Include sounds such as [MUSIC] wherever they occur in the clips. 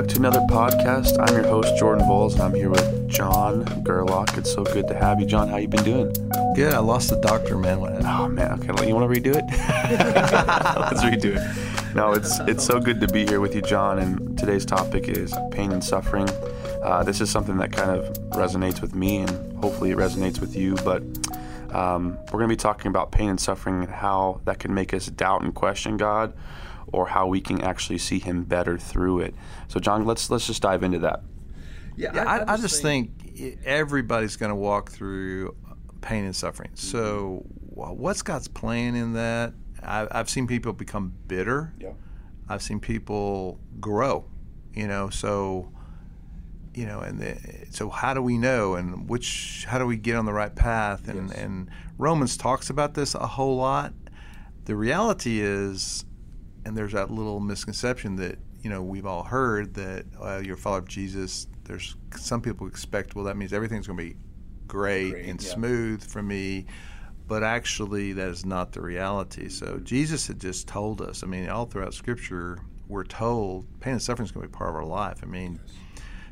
back to another podcast. I'm your host Jordan Bowles, and I'm here with John Gerlach. It's so good to have you, John. How you been doing? Good. I lost the doctor, man. Oh man, okay. You want to redo it? [LAUGHS] Let's redo it. No, it's it's so good to be here with you, John. And today's topic is pain and suffering. Uh, this is something that kind of resonates with me, and hopefully it resonates with you. But um, we're going to be talking about pain and suffering and how that can make us doubt and question God, or how we can actually see Him better through it. So, John, let's let's just dive into that. Yeah, I, I just think everybody's going to walk through pain and suffering. Mm-hmm. So, what's God's plan in that? I, I've seen people become bitter. Yeah. I've seen people grow. You know, so you know, and the, so how do we know, and which how do we get on the right path? And Yes. and Romans talks about this a whole lot. The reality is, and there's that little misconception that you know we've all heard that uh, you're a follower of Jesus. There's some people expect well that means everything's going to be great, Great, and yeah. smooth for me, but actually that is not the reality. So Jesus had just told us. I mean, all throughout Scripture, we're told pain and suffering is going to be part of our life. I mean.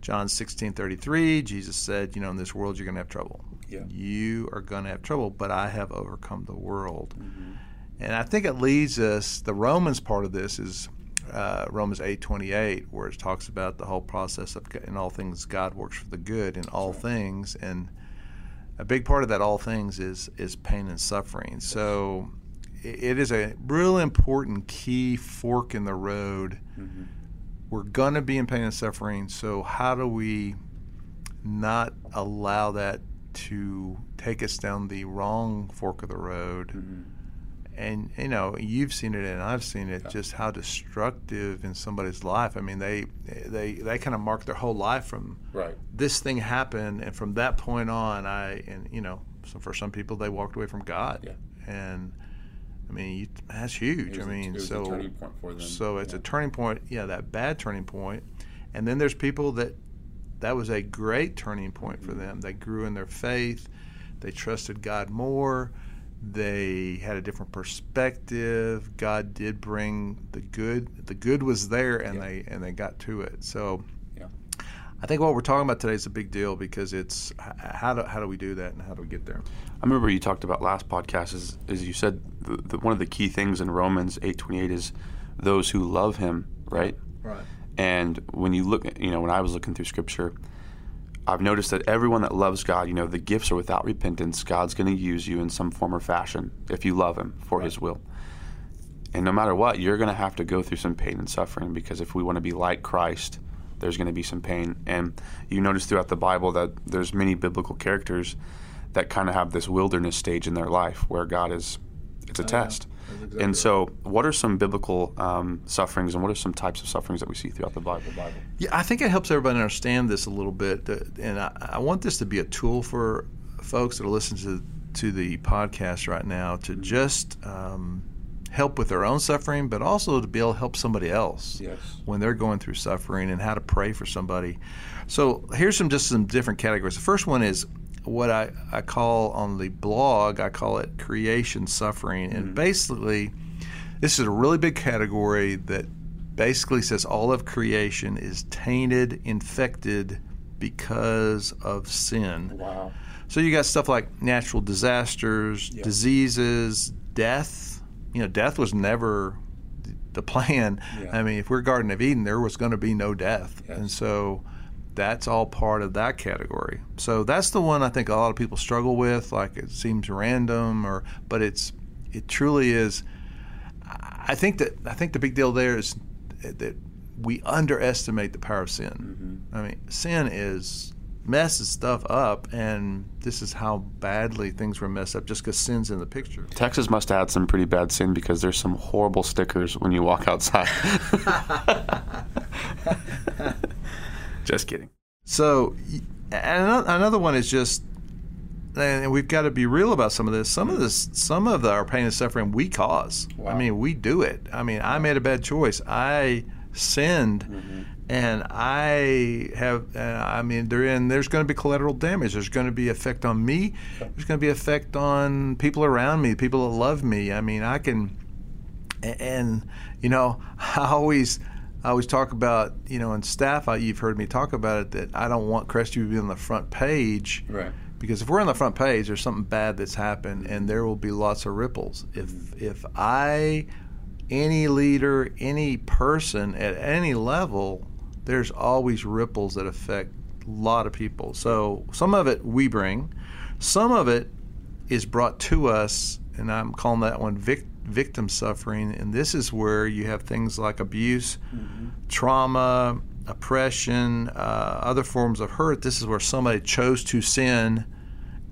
John 16, 33, Jesus said, You know, in this world you're going to have trouble. Yeah. You are going to have trouble, but I have overcome the world. Mm-hmm. And I think it leads us, the Romans part of this is uh, Romans 8, 28, where it talks about the whole process of in all things God works for the good in all things. And a big part of that all things is, is pain and suffering. So it is a real important key fork in the road we're going to be in pain and suffering. So, how do we not allow that to take us down the wrong fork of the road? And you know, you've seen it, and I've seen it. Just how destructive in somebody's life. I mean, they they they kind of mark their whole life from Right. this thing happened, and from that point on, I and you know, so for some people, they walked away from God. Yeah. And I mean, you, that's huge. I mean, so point for them. so it's a turning point. Yeah, that bad turning point. And then there's people that that was a great turning point Mm-hmm. for them. They grew in their faith. They trusted God more. They had a different perspective. God did bring the good. The good was there, and Yeah. they and they got to it. So Yeah. I think what we're talking about today is a big deal because it's how do how do we do that and how do we get there? I remember you talked about last podcast is, is you said the, the, one of the key things in Romans 8:28 is those who love him, right? Right. And when you look, you know, when I was looking through scripture, I've noticed that everyone that loves God, you know, the gifts are without repentance. God's going to use you in some form or fashion if you love him for his will. And no matter what, you're going to have to go through some pain and suffering because if we want to be like Christ, there's going to be some pain. And you notice throughout the Bible that there's many biblical characters that kind of have this wilderness stage in their life where God is, it's a oh, test. And so, what are some biblical um, sufferings, and what are some types of sufferings that we see throughout the Bible? Yeah, I think it helps everybody understand this a little bit, and I, I want this to be a tool for folks that are listening to to the podcast right now to just um, help with their own suffering, but also to be able to help somebody else Yes. when they're going through suffering and how to pray for somebody. So here's some just some different categories. The first one is what I, I call on the blog, I call it creation suffering. And mm-hmm. basically, this is a really big category that basically says all of creation is tainted, infected because of sin. Wow. So you got stuff like natural disasters, diseases, death. You know, death was never the plan. Yeah. I mean, if we're Garden of Eden, there was going to be no death, Yes. and so that's all part of that category. So that's the one I think a lot of people struggle with. Like it seems random, or but it's it truly is. I think that I think the big deal there is that we underestimate the power of sin. Mm-hmm. I mean, sin is messes stuff up, and this is how badly things were messed up just because sin's in the picture. Texas must have had some pretty bad sin because there's some horrible stickers when you walk outside. [LAUGHS] [LAUGHS] Just kidding. So, and another one is just, and we've got to be real about some of this. Some of this, some of the, our pain and suffering we cause. I mean, we do it. I mean, I made a bad choice. I sinned, and I have. Uh, I mean, there and there's going to be collateral damage. There's going to be effect on me. There's going to be effect on people around me, people that love me. I mean, I can, and you know, [LAUGHS] I always. I always talk about, you know, in staff, I, you've heard me talk about it that I don't want Crestview to be on the front page. Right. Because if we're on the front page, there's something bad that's happened, and there will be lots of ripples. If if I, any leader, any person at any level, there's always ripples that affect a lot of people. So some of it we bring, some of it is brought to us, and I'm calling that one vic- victim suffering. And this is where you have things like abuse, mm-hmm. trauma, oppression, uh, other forms of hurt. This is where somebody chose to sin,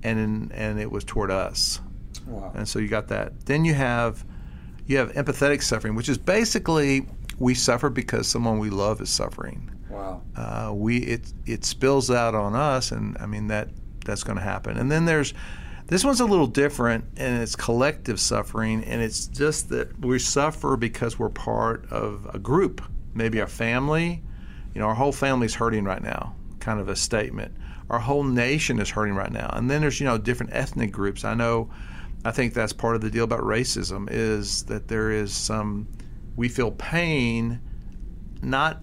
and and it was toward us. Wow. And so you got that. Then you have you have empathetic suffering, which is basically we suffer because someone we love is suffering. Wow. Uh, we it it spills out on us, and I mean that that's going to happen. And then there's this one's a little different, and it's collective suffering, and it's just that we suffer because we're part of a group, maybe our family. You know, our whole family's hurting right now, kind of a statement. Our whole nation is hurting right now. And then there's, you know, different ethnic groups. I know, I think that's part of the deal about racism is that there is some, we feel pain not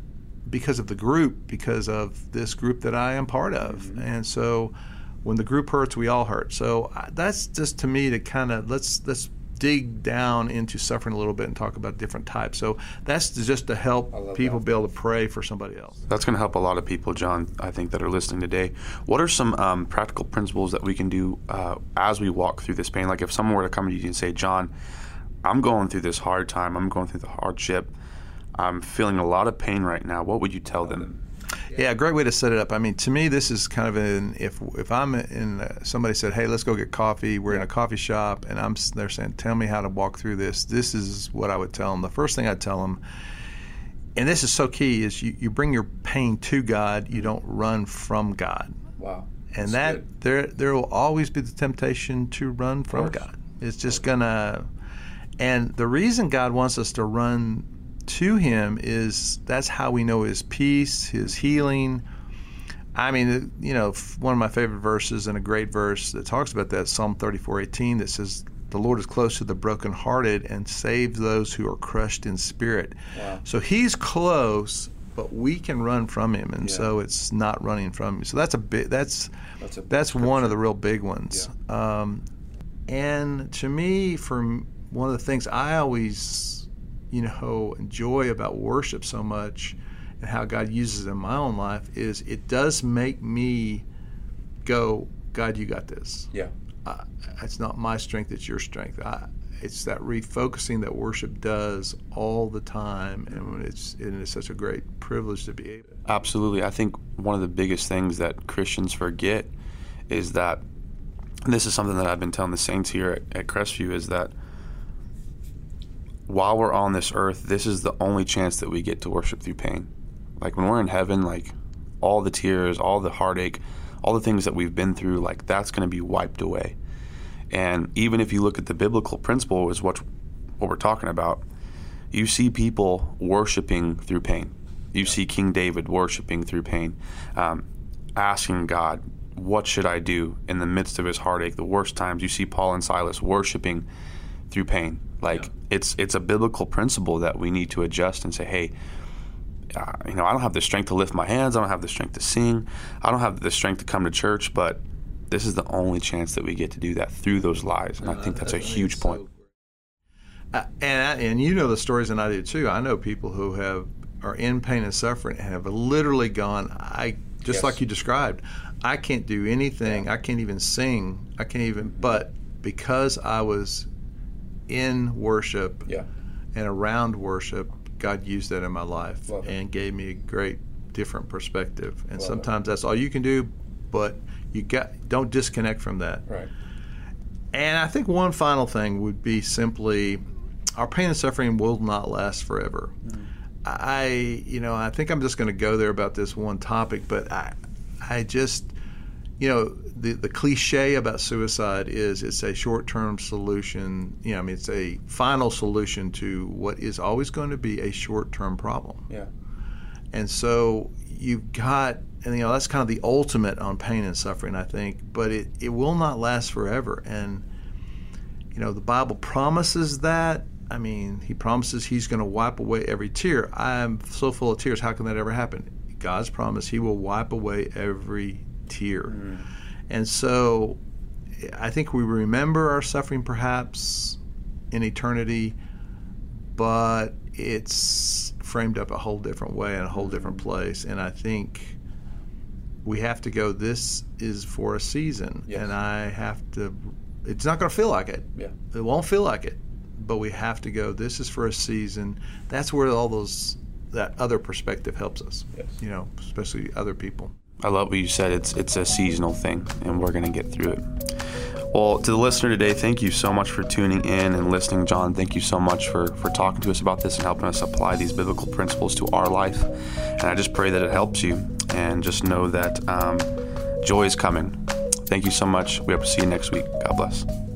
because of the group, because of this group that I am part of. Mm-hmm. And so, when the group hurts, we all hurt. So uh, that's just to me to kind of let's let's dig down into suffering a little bit and talk about different types. So that's just to help people that. be able to pray for somebody else. That's going to help a lot of people, John. I think that are listening today. What are some um, practical principles that we can do uh, as we walk through this pain? Like if someone were to come to you and say, John, I'm going through this hard time. I'm going through the hardship. I'm feeling a lot of pain right now. What would you tell them? Yeah, great way to set it up. I mean, to me, this is kind of an if if I'm in uh, somebody said, "Hey, let's go get coffee." We're in a coffee shop, and I'm they're saying, "Tell me how to walk through this." This is what I would tell them. The first thing I'd tell them, and this is so key, is you, you bring your pain to God. You don't run from God. Wow. And That's that good. there there will always be the temptation to run from God. It's just gonna, and the reason God wants us to run to Him is that's how we know His peace, His healing. I mean, you know, one of my favorite verses and a great verse that talks about that, Psalm 34:18, that says, "The Lord is close to the brokenhearted and saves those who are crushed in spirit." Wow. So He's close, but we can run from Him, and yeah. so it's not running from Him. So that's a bit. That's that's, that's one of the real big ones. Yeah. Um, and to me, for one of the things I always you know enjoy about worship so much and how God uses it in my own life is it does make me go, God, you got this. Yeah. Uh, it's not my strength; it's your strength. I, it's that refocusing that worship does all the time, and it's and it's such a great privilege to be able. Absolutely, I think one of the biggest things that Christians forget is that this is something that I've been telling the saints here at, at Crestview is that while we're on this earth, this is the only chance that we get to worship through pain. Like when we're in heaven, like all the tears, all the heartache, all the things that we've been through, like that's going to be wiped away. And even if you look at the biblical principle, is what what we're talking about. You see people worshiping through pain. You see King David worshiping through pain, um, asking God, "What should I do?" In the midst of his heartache, the worst times, you see Paul and Silas worshiping through pain. Like yeah. it's it's a biblical principle that we need to adjust and say, hey, uh, you know, I don't have the strength to lift my hands. I don't have the strength to sing. I don't have the strength to come to church. But this is the only chance that we get to do that through those lies, and no, I think that's a huge so point. Uh, and and you know the stories, and I do too. I know people who have are in pain and suffering and have literally gone. I just yes. like you described. I can't do anything. I can't even sing. I can't even. But because I was in worship yeah. and around worship, God used that in my life Love and it. gave me a great different perspective. And Love sometimes it. that's all you can do, but you got don't disconnect from that. Right. And I think one final thing would be simply our pain and suffering will not last forever. Mm. I, you know, I think I'm just going to go there about this one topic, but I, I just, you know, the, the cliche about suicide is it's a short term solution. You know, I mean, it's a final solution to what is always going to be a short term problem. Yeah. And so you've got, and you know, that's kind of the ultimate on pain and suffering, I think, but it, it will not last forever. And, you know, the Bible promises that, I mean, he promises he's going to wipe away every tear. I'm so full of tears. How can that ever happen? God's promise, he will wipe away every tear. Mm. And so I think we remember our suffering perhaps in eternity, but it's framed up a whole different way in a whole different mm. place. And I think we have to go, this is for a season. Yes. And I have to, it's not going to feel like it. Yeah. It won't feel like it but we have to go. This is for a season. That's where all those that other perspective helps us. Yes. You know, especially other people. I love what you said. It's it's a seasonal thing, and we're to get through it. Well, to the listener today, thank you so much for tuning in and listening, John. Thank you so much for for talking to us about this and helping us apply these biblical principles to our life. And I just pray that it helps you, and just know that um, joy is coming. Thank you so much. We hope to see you next week. God bless.